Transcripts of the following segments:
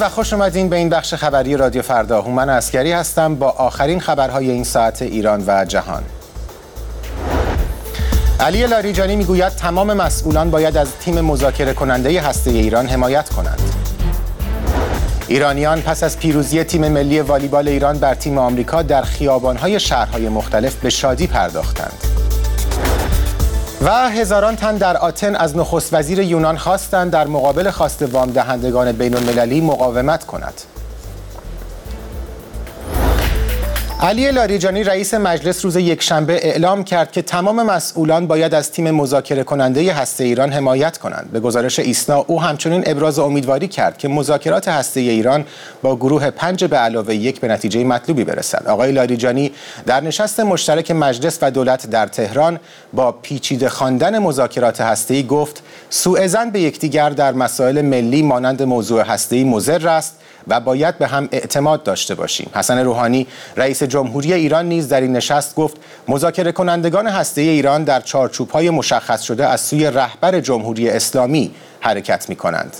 و خوش اومدین به این بخش خبری رادیو فردا. هومن اسکری هستم با آخرین خبرهای این ساعت ایران و جهان. علی لاریجانی می‌گوید تمام مسئولان باید از تیم مذاکره کننده هسته ایران حمایت کنند. ایرانیان پس از پیروزی تیم ملی والیبال ایران بر تیم آمریکا در خیابانهای شهرهای مختلف به شادی پرداختند. و هزاران تن در آتن از نخست وزیر یونان خواستند در مقابل خواست وام دهندگان بین المللی مقاومت کند. علی لاریجانی رئیس مجلس روز یکشنبه اعلام کرد که تمام مسئولان باید از تیم مذاکره کننده هسته ایران حمایت کنند. به گزارش ایسنا او همچنین ابراز امیدواری کرد که مذاکرات هسته ایران با گروه پنج به علاوه یک به نتیجه مطلوبی برسد. آقای لاریجانی در نشست مشترک مجلس و دولت در تهران با پیچیده خواندن مذاکرات هسته‌ای گفت سوء به یکدیگر در مسائل ملی مانند موضوع هسته‌ای مضر است و باید به هم اعتماد داشته باشیم حسن روحانی رئیس جمهوری ایران نیز در این نشست گفت مذاکره کنندگان هسته ایران در چارچوب‌های مشخص شده از سوی رهبر جمهوری اسلامی حرکت می کنند.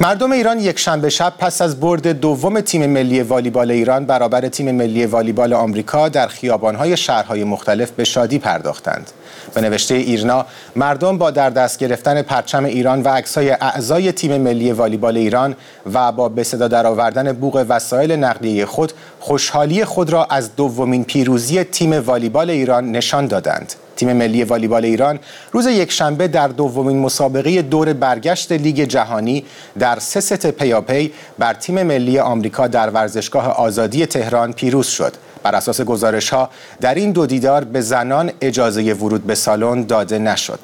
مردم ایران یک شنبه شب پس از برد دوم تیم ملی والیبال ایران برابر تیم ملی والیبال آمریکا در خیابان‌های شهرهای مختلف به شادی پرداختند. به نوشته ایرنا مردم با در دست گرفتن پرچم ایران و عکسای اعضای تیم ملی والیبال ایران و با به صدا درآوردن بوق وسایل نقلیه خود خوشحالی خود را از دومین پیروزی تیم والیبال ایران نشان دادند. تیم ملی والیبال ایران روز یکشنبه در دومین مسابقه دور برگشت لیگ جهانی در سه ست پیاپی بر تیم ملی آمریکا در ورزشگاه آزادی تهران پیروز شد. بر اساس گزارش ها در این دو دیدار به زنان اجازه ورود به سالن داده نشد.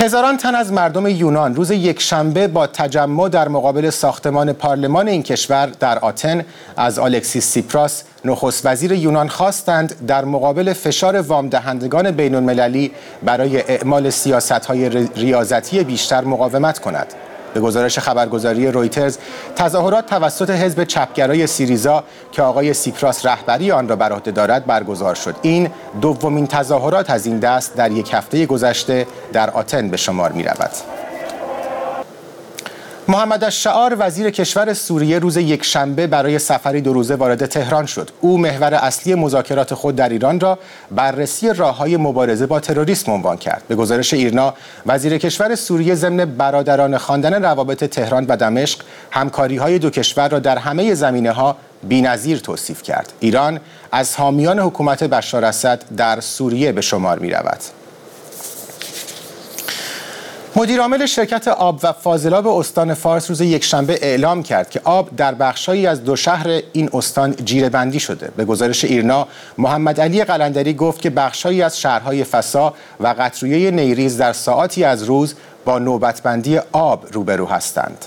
هزاران تن از مردم یونان روز یکشنبه با تجمع در مقابل ساختمان پارلمان این کشور در آتن از آلکسیس سیپراس نخست وزیر یونان خواستند در مقابل فشار وام دهندگان بین المللی برای اعمال سیاست های ریاضتی بیشتر مقاومت کند. به گزارش خبرگزاری رویترز تظاهرات توسط حزب چپگرای سیریزا که آقای سیپراس رهبری آن را بر عهده دارد برگزار شد این دومین تظاهرات از این دست در یک هفته گذشته در آتن به شمار می رود. محمد الشعار وزیر کشور سوریه روز یکشنبه برای سفری دو روزه وارد تهران شد. او محور اصلی مذاکرات خود در ایران را بررسی راههای مبارزه با تروریسم عنوان کرد. به گزارش ایرنا وزیر کشور سوریه ضمن برادران خواندن روابط تهران و دمشق همکاری های دو کشور را در همه زمینه ها بی‌نظیر توصیف کرد. ایران از حامیان حکومت بشار اسد در سوریه به شمار می رود. مدیرعامل شرکت آب و فاضلاب استان فارس روز یکشنبه اعلام کرد که آب در بخشهایی از دو شهر این استان جیره بندی شده. به گزارش ایرنا محمد علی قلندری گفت که بخشهایی از شهرهای فسا و قطرویه نیریز در ساعاتی از روز با نوبتبندی آب روبرو هستند.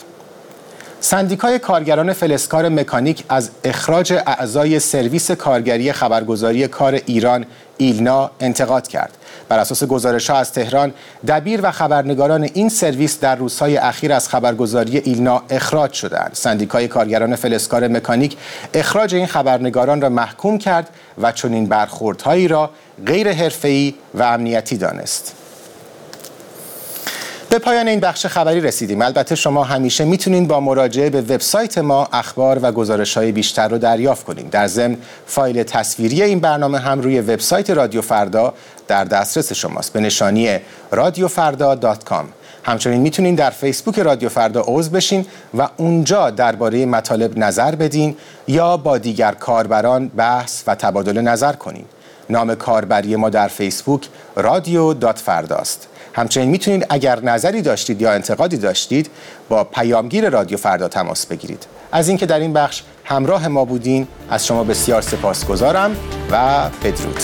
سندیکای کارگران فلسکار مکانیک از اخراج اعضای سرویس کارگری خبرگزاری کار ایران ایلنا انتقاد کرد. بر اساس گزارش ها از تهران دبیر و خبرنگاران این سرویس در روزهای اخیر از خبرگزاری ایلنا اخراج شدند سندیکای کارگران فلسکار مکانیک اخراج این خبرنگاران را محکوم کرد و چنین برخوردهایی را غیر حرفه‌ای و امنیتی دانست. به پایان این بخش خبری رسیدیم. البته شما همیشه می‌تونید با مراجعه به وبسایت ما اخبار و گزارش های بیشتر رو دریافت کنید. در ضمن فایل تصویری این برنامه هم روی وبسایت رادیو فردا در دسترس شماست. به نشانی رادیوفردا.com همچنین می‌تونید در فیسبوک رادیو فردا عضو بشین و اونجا درباره مطالب نظر بدین یا با دیگر کاربران بحث و تبادل نظر کنید نام کاربری ما در فیسبوک رادیو دات فرداست همچنین می‌تونید اگر نظری داشتید یا انتقادی داشتید با پیامگیر رادیو فردا تماس بگیرید. از اینکه در این بخش همراه ما بودین از شما بسیار سپاسگزارم و بدرود.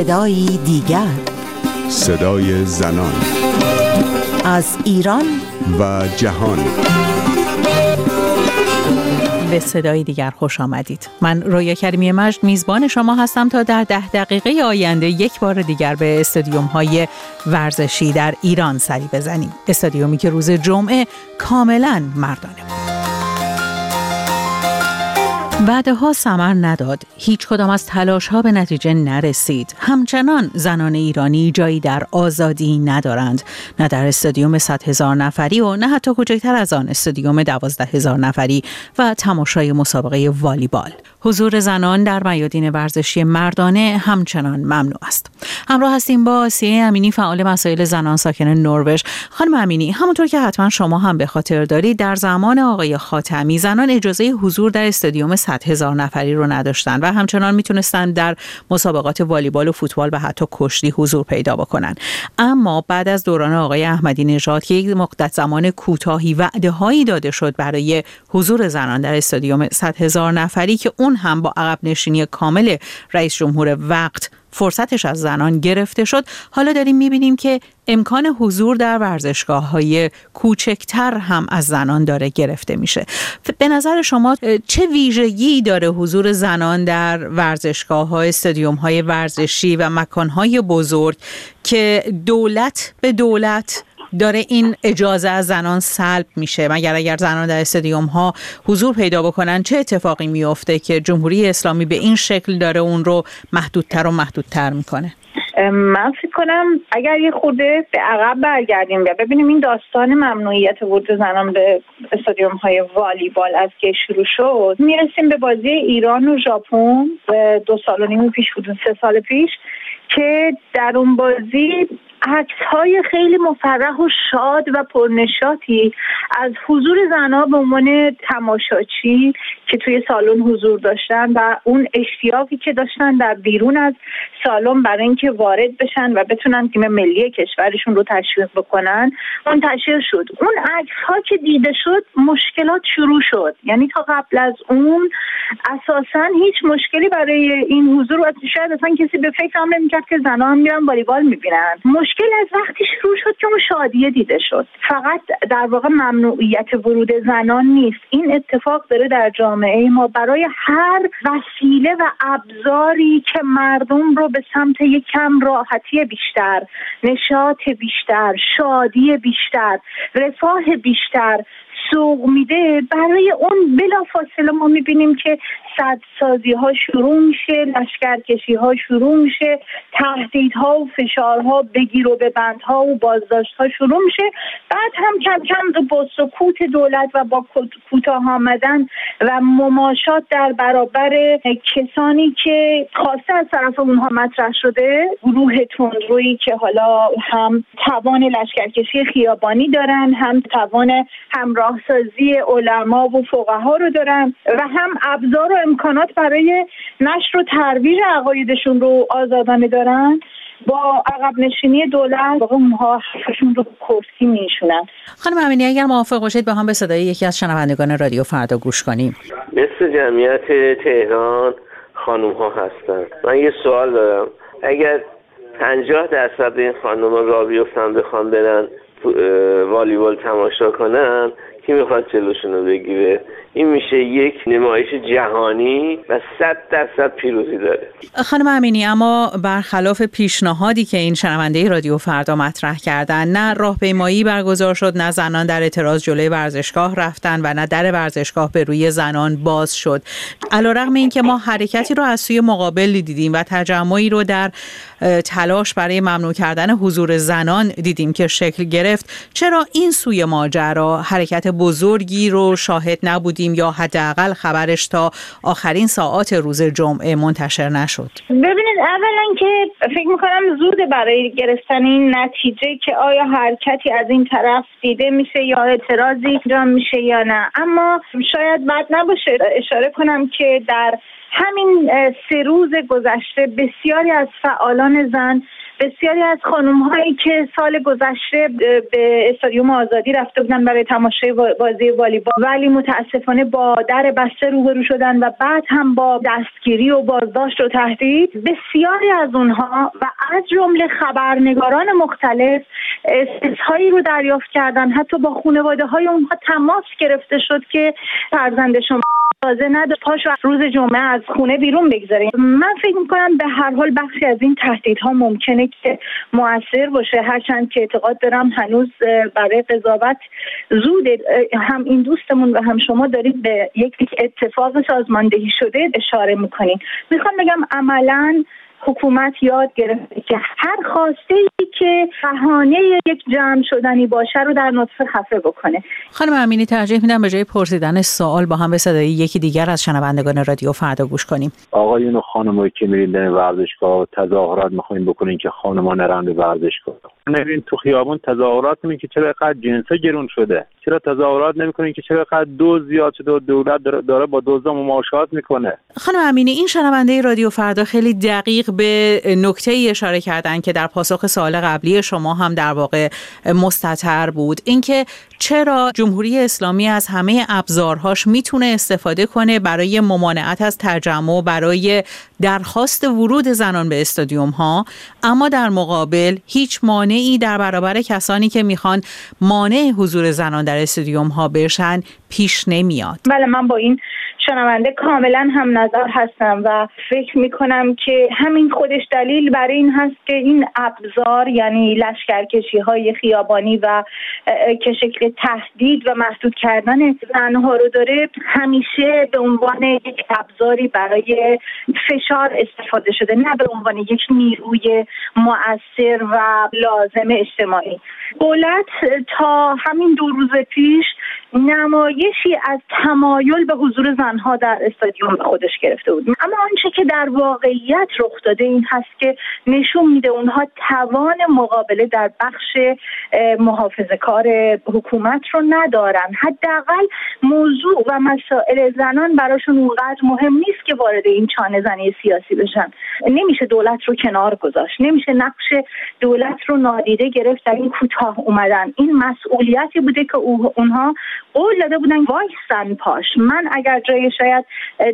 صدایی دیگر. صدای زنان. از ایران. و جهان. به صدای دیگر خوش آمدید. من رویا کریمی مجد میزبان شما هستم تا در ده دقیقه آینده یک بار دیگر به استادیوم های ورزشی در ایران سری بزنیم. استادیومی که روز جمعه کاملا مردانه بود. وعده ها سمر نداد. هیچ کدام از تلاش ها به نتیجه نرسید. همچنان زنان ایرانی جایی در آزادی ندارند. نه در استادیوم 100 هزار نفری و نه حتی کوچکتر از آن استادیوم دوازده هزار نفری و تماشای مسابقه والیبال. حضور زنان در میادین ورزشی مردانه همچنان ممنوع است. همراه هستیم با سیه امینی فعال مسائل زنان ساکن نروژ. خانم امینی همونطور که حتما شما هم به خاطر دارید در زمان آقای خاتمی زنان اجازه حضور در استادیوم 100 هزار نفری رو نداشتن و همچنان می‌تونستند در مسابقات والیبال و فوتبال و حتی کشتی حضور پیدا بکنن اما بعد از دوران آقای احمدی نژاد که یک مدت زمان کوتاهی وعده هایی داده شد برای حضور زنان در استادیوم 100 هزار نفری که اون هم با عقب نشینی کامل رئیس جمهور وقت فرصتش از زنان گرفته شد. حالا داریم می‌بینیم که امکان حضور در ورزشگاه های کوچکتر هم از زنان داره گرفته میشه. به نظر شما چه ویژگی داره حضور زنان در ورزشگاه های استادیوم های ورزشی و مکان های بزرگ که دولت به دولت داره این اجازه از زنان سلب میشه. مگر اگر زنان در استادیوم ها حضور پیدا بکنن چه اتفاقی میفته که جمهوری اسلامی به این شکل داره اون رو محدودتر و محدودتر می‌کنه؟ من فکر کنم اگر یه خورده به عقب برگردیم و ببینیم این داستان ممنوعیت ورود زنان به استادیوم های والیبال از که شروع شد. می‌رسیم به بازی ایران و ژاپن دو سال و نیم پیش بود سه سال پیش که در اون بازی عکس های خیلی مفرح و شاد و پرنشاتی از حضور زنها به عنوان تماشاچی که توی سالن حضور داشتن و اون اشتیاقی که داشتن در بیرون از سالن برای اینکه وارد بشن و بتونن تیم ملی کشورشون رو تشویق بکنن منتشر شد. اون عکس ها که دیده شد مشکلات شروع شد. یعنی تا قبل از اون اساسا هیچ مشکلی برای این حضور و شاید اصلا کسی به فکر هم نمی‌کرد که زنها هم میرن والیبال می‌بینن. مشکل از وقتی شروع شد که اون شادیه دیده شد. فقط در واقع ممنوعیت ورود زنان نیست. این اتفاق داره در جامعه ما. برای هر وسیله و ابزاری که مردم رو به سمت یک کم راحتی بیشتر نشاط بیشتر شادی بیشتر رفاه بیشتر سوق میده برای اون بلا فاصله ما می‌بینیم که سازی ها شروع میشه لشکرکشی ها شروع میشه تهدیدها و فشارها بگیر و به بندها و بازداشت ها شروع میشه. بعد هم کم کم با سکوت دولت و با کوتاه آمدن و مماشات در برابر کسانی که خواسته از طرف اونها مطرح شده گروه تندرویی که حالا هم توان لشکرکشی خیابانی دارن هم توان همراهسازی علما و فقها رو دارن و هم ابزار و امکانات برای نشر و ترویج عقایدشون رو آزادانه دارن با عقب نشینی دولت واقع اونها حرفشون رو کرسی میشونن خانم امینی اگر موافق باشید با هم به صدای یکی از شنوندگان رادیو فردا گوش کنیم. مثل جمعیت تهران خانوم ها هستن. من یه سوال دارم. اگر پنجاه درصد این خانوم ها را بیفتن بخوان برن والیبال تماشا کنن کی می‌خواد جلوشون رو بگیره؟ این میشه یک نمایش جهانی و صد درصد پیروزی داره. خانم امینی اما برخلاف پیشنهادی که این شنونده رادیو فردا مطرح کردن نه راهپیمایی برگزار شد نه زنان در اعتراض جلوی ورزشگاه رفتن و نه در ورزشگاه به روی زنان باز شد. علیرغم اینکه ما حرکتی رو از سوی مقابل دیدیم و تجمعی رو در تلاش برای ممنوع کردن حضور زنان دیدیم که شکل گرفت. چرا این سوی ماجرا حرکت بزرگی رو شاهد نبودیم یا حداقل خبرش تا آخرین ساعات روز جمعه منتشر نشد؟ ببینید اولا که فکر می‌کنم زود برای گرفتن این نتیجه که آیا حرکتی از این طرف دیده میشه یا اعتراضی انجام میشه یا نه. اما شاید بد نباشه. اشاره کنم که در همین سه روز گذشته بسیاری از فعالان زن بسیاری از خانم هایی که سال گذشته به استادیوم آزادی رفته بودن برای تماشای بازی والیبال ولی متاسفانه با در بسته روبرو شدن و بعد هم با دستگیری و بازداشت و تهدید بسیاری از اونها و از جمله خبرنگاران مختلف هایی رو دریافت کردن حتی با خانواده های اونها تماس گرفته شد که فرزند شما تازه نداشت پاش روز جمعه از خونه بیرون بگذاره من فکر می‌کنم به هر حال بخشی از این تهدیدها ممکنه که موثر باشه. هرچند که اعتقاد دارم هنوز برای قضاوت زود هم این دوستمون و هم شما دارید به یک اتفاق سازماندهی شده اشاره می‌کنین. می‌خوام بگم عملا حکومت یاد گرفته که هر خواسته ای که بهانه یک جمع شدنی باشه رو در نطفه خفه بکنه. خانم امینی ترجیح میدم به جای پرسیدن سوال با هم به صدای یکی دیگر از شنوندگان رادیو فردا گوش کنیم. آقایون و خانمایی که میرین در ورزشگاه تظاهرات می‌خواین بکنین که خانما نرن به ورزشگاه. نرین تو خیابون تظاهرات می‌کنین که چرا قد جنسه گرون شده؟ چرا تظاهرات نمی‌کنین که چرا قد دو زیاد شده و دولت داره با دزدا مماشات می‌کنه؟ خانم امینی این شنونده رادیو فردا خیلی دقیق به نکته ای اشاره کردن که در پاسخ سوال قبلی شما هم در واقع مستطر بود. اینکه چرا جمهوری اسلامی از همه ابزارهاش می‌تونه استفاده کنه برای ممانعت از تجمع برای درخواست ورود زنان به استادیوم ها اما در مقابل هیچ مانعی در برابر کسانی که می‌خوان مانع حضور زنان در استادیوم ها بشن پیش نمیاد. بله من با این شنونده کاملا هم نظر هستم و فکر می‌کنم که همین خودش دلیل برای این هست که این ابزار یعنی لشکرکشی های خیابانی و که شکل تهدید و محدود کردن زنها رو داره همیشه به عنوان یک ابزاری برای فشار استفاده شده نه به عنوان یک نیروی مؤثر و لازم اجتماعی. دولت تا همین دو روز پیش نمایشی از تمایل به حضور زنها در استادیوم خودش گرفته بود. اما آنچه که در واقعیت رخ داده این هست که نشون میده اونها توان مقابله در بخش محافظه کار حکومت رو ندارن. حداقل موضوع و مسائل زنان براشون اونقدر مهم نیست که وارد این چانه زنی سیاسی بشن. نمیشه دولت رو کنار گذاشت. نمیشه نقش دولت رو نادیده گرفت در این کوتاه اومدن. این مسئولیتی بوده که اونها قول داده بودن وایسن پاش. من اگر جای شاید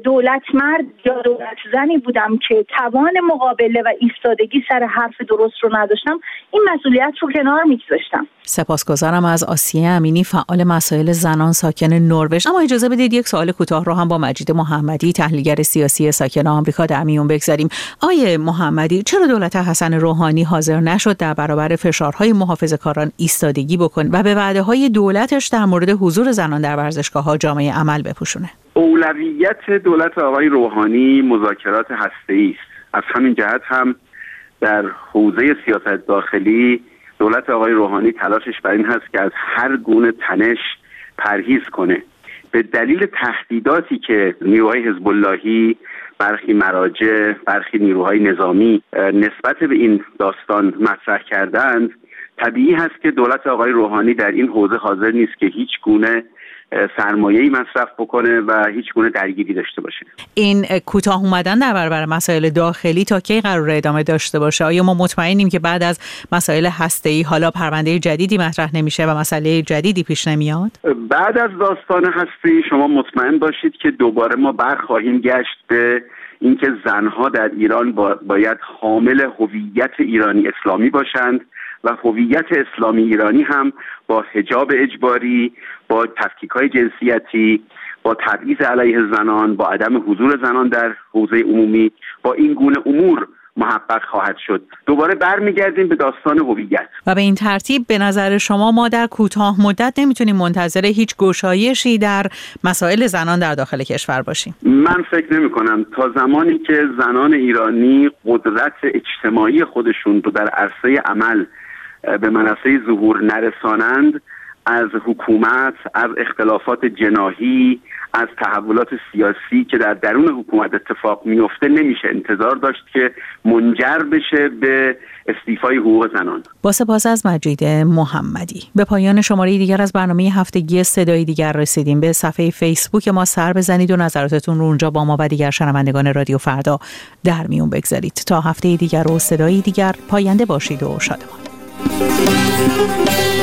دولت مرد یا دولت زنی بودم که توان مقابله و ایستادگی سر حرف درست رو نداشتم این مسئولیت رو کنار میگذاشتم. سپاسگزارم از آسیه امینی فعال مسائل زنان ساکن نروژ. اما اجازه بدید یک سوال کوتاه رو هم با مجید محمدی تحلیلگر سیاسی ساکن آمریکا در میون بگذاریم. آیه محمدی چرا دولت حسن روحانی حاضر نشد در برابر فشارهای محافظه کاران ایستادگی بکن و به وعده های دولتش در مورد حضور زنان در ورزشگاه ها جامعه عمل بپوشونه؟ اولویت دولت آقای روحانی مذاکرات هسته است. از همین جهت هم در حوزه سیاست داخلی دولت آقای روحانی تلاشش بر این هست که از هر گونه تنش پرهیز کنه. به دلیل تهدیداتی که نیروهای حزب اللهی برخی مراجع برخی نیروهای نظامی نسبت به این داستان مطرح کردند طبیعی هست که دولت آقای روحانی در این حوزه حاضر نیست که هیچ گونه سرمایه مصرف بکنه و هیچ گونه درگیری داشته باشه. این کوتاه اومدن در برابر مسائل داخلی تا کی قرار ادامه داشته باشه؟ آیا ما مطمئنیم که بعد از مسائل هسته ای حالا پرونده جدیدی مطرح نمیشه و مسئله جدیدی پیش نمیاد؟ بعد از داستان هسته ای شما مطمئن باشید که دوباره ما برخواهیم گشت به اینکه زنها در ایران باید حامل هویت ایرانی اسلامی باشند. و هویت اسلامی ایرانی هم با حجاب اجباری با تفکیک های جنسیتی با تبعیض علیه زنان با عدم حضور زنان در حوزه عمومی با این گونه امور محقق خواهد شد. دوباره برمیگردیم به داستان هویت. و به این ترتیب به نظر شما ما در کوتاه مدت نمی‌تونیم منتظر هیچ گشایشی در مسائل زنان در داخل کشور باشیم. من فکر نمی کنم تا زمانی که زنان ایرانی قدرت اجتماعی خودشون رو در عرصه عمل به منصه ظهور نرسانند از حکومت از اختلافات جناهی از تحولات سیاسی که در درون حکومت اتفاق میفته نمیشه. انتظار داشت که منجر بشه به استیفای حقوق زنان. با سپاس از مجید محمدی. به پایان شماره دیگر از برنامه هفتگی صدای دیگر رسیدیم. به صفحه فیسبوک ما سر بزنید و نظراتتون رو اونجا با ما و دیگر شنوندگان رادیو فردا در میون بگذارید. تا هفته دیگر و صدای دیگر پاینده باشید و شادمان. Thank you.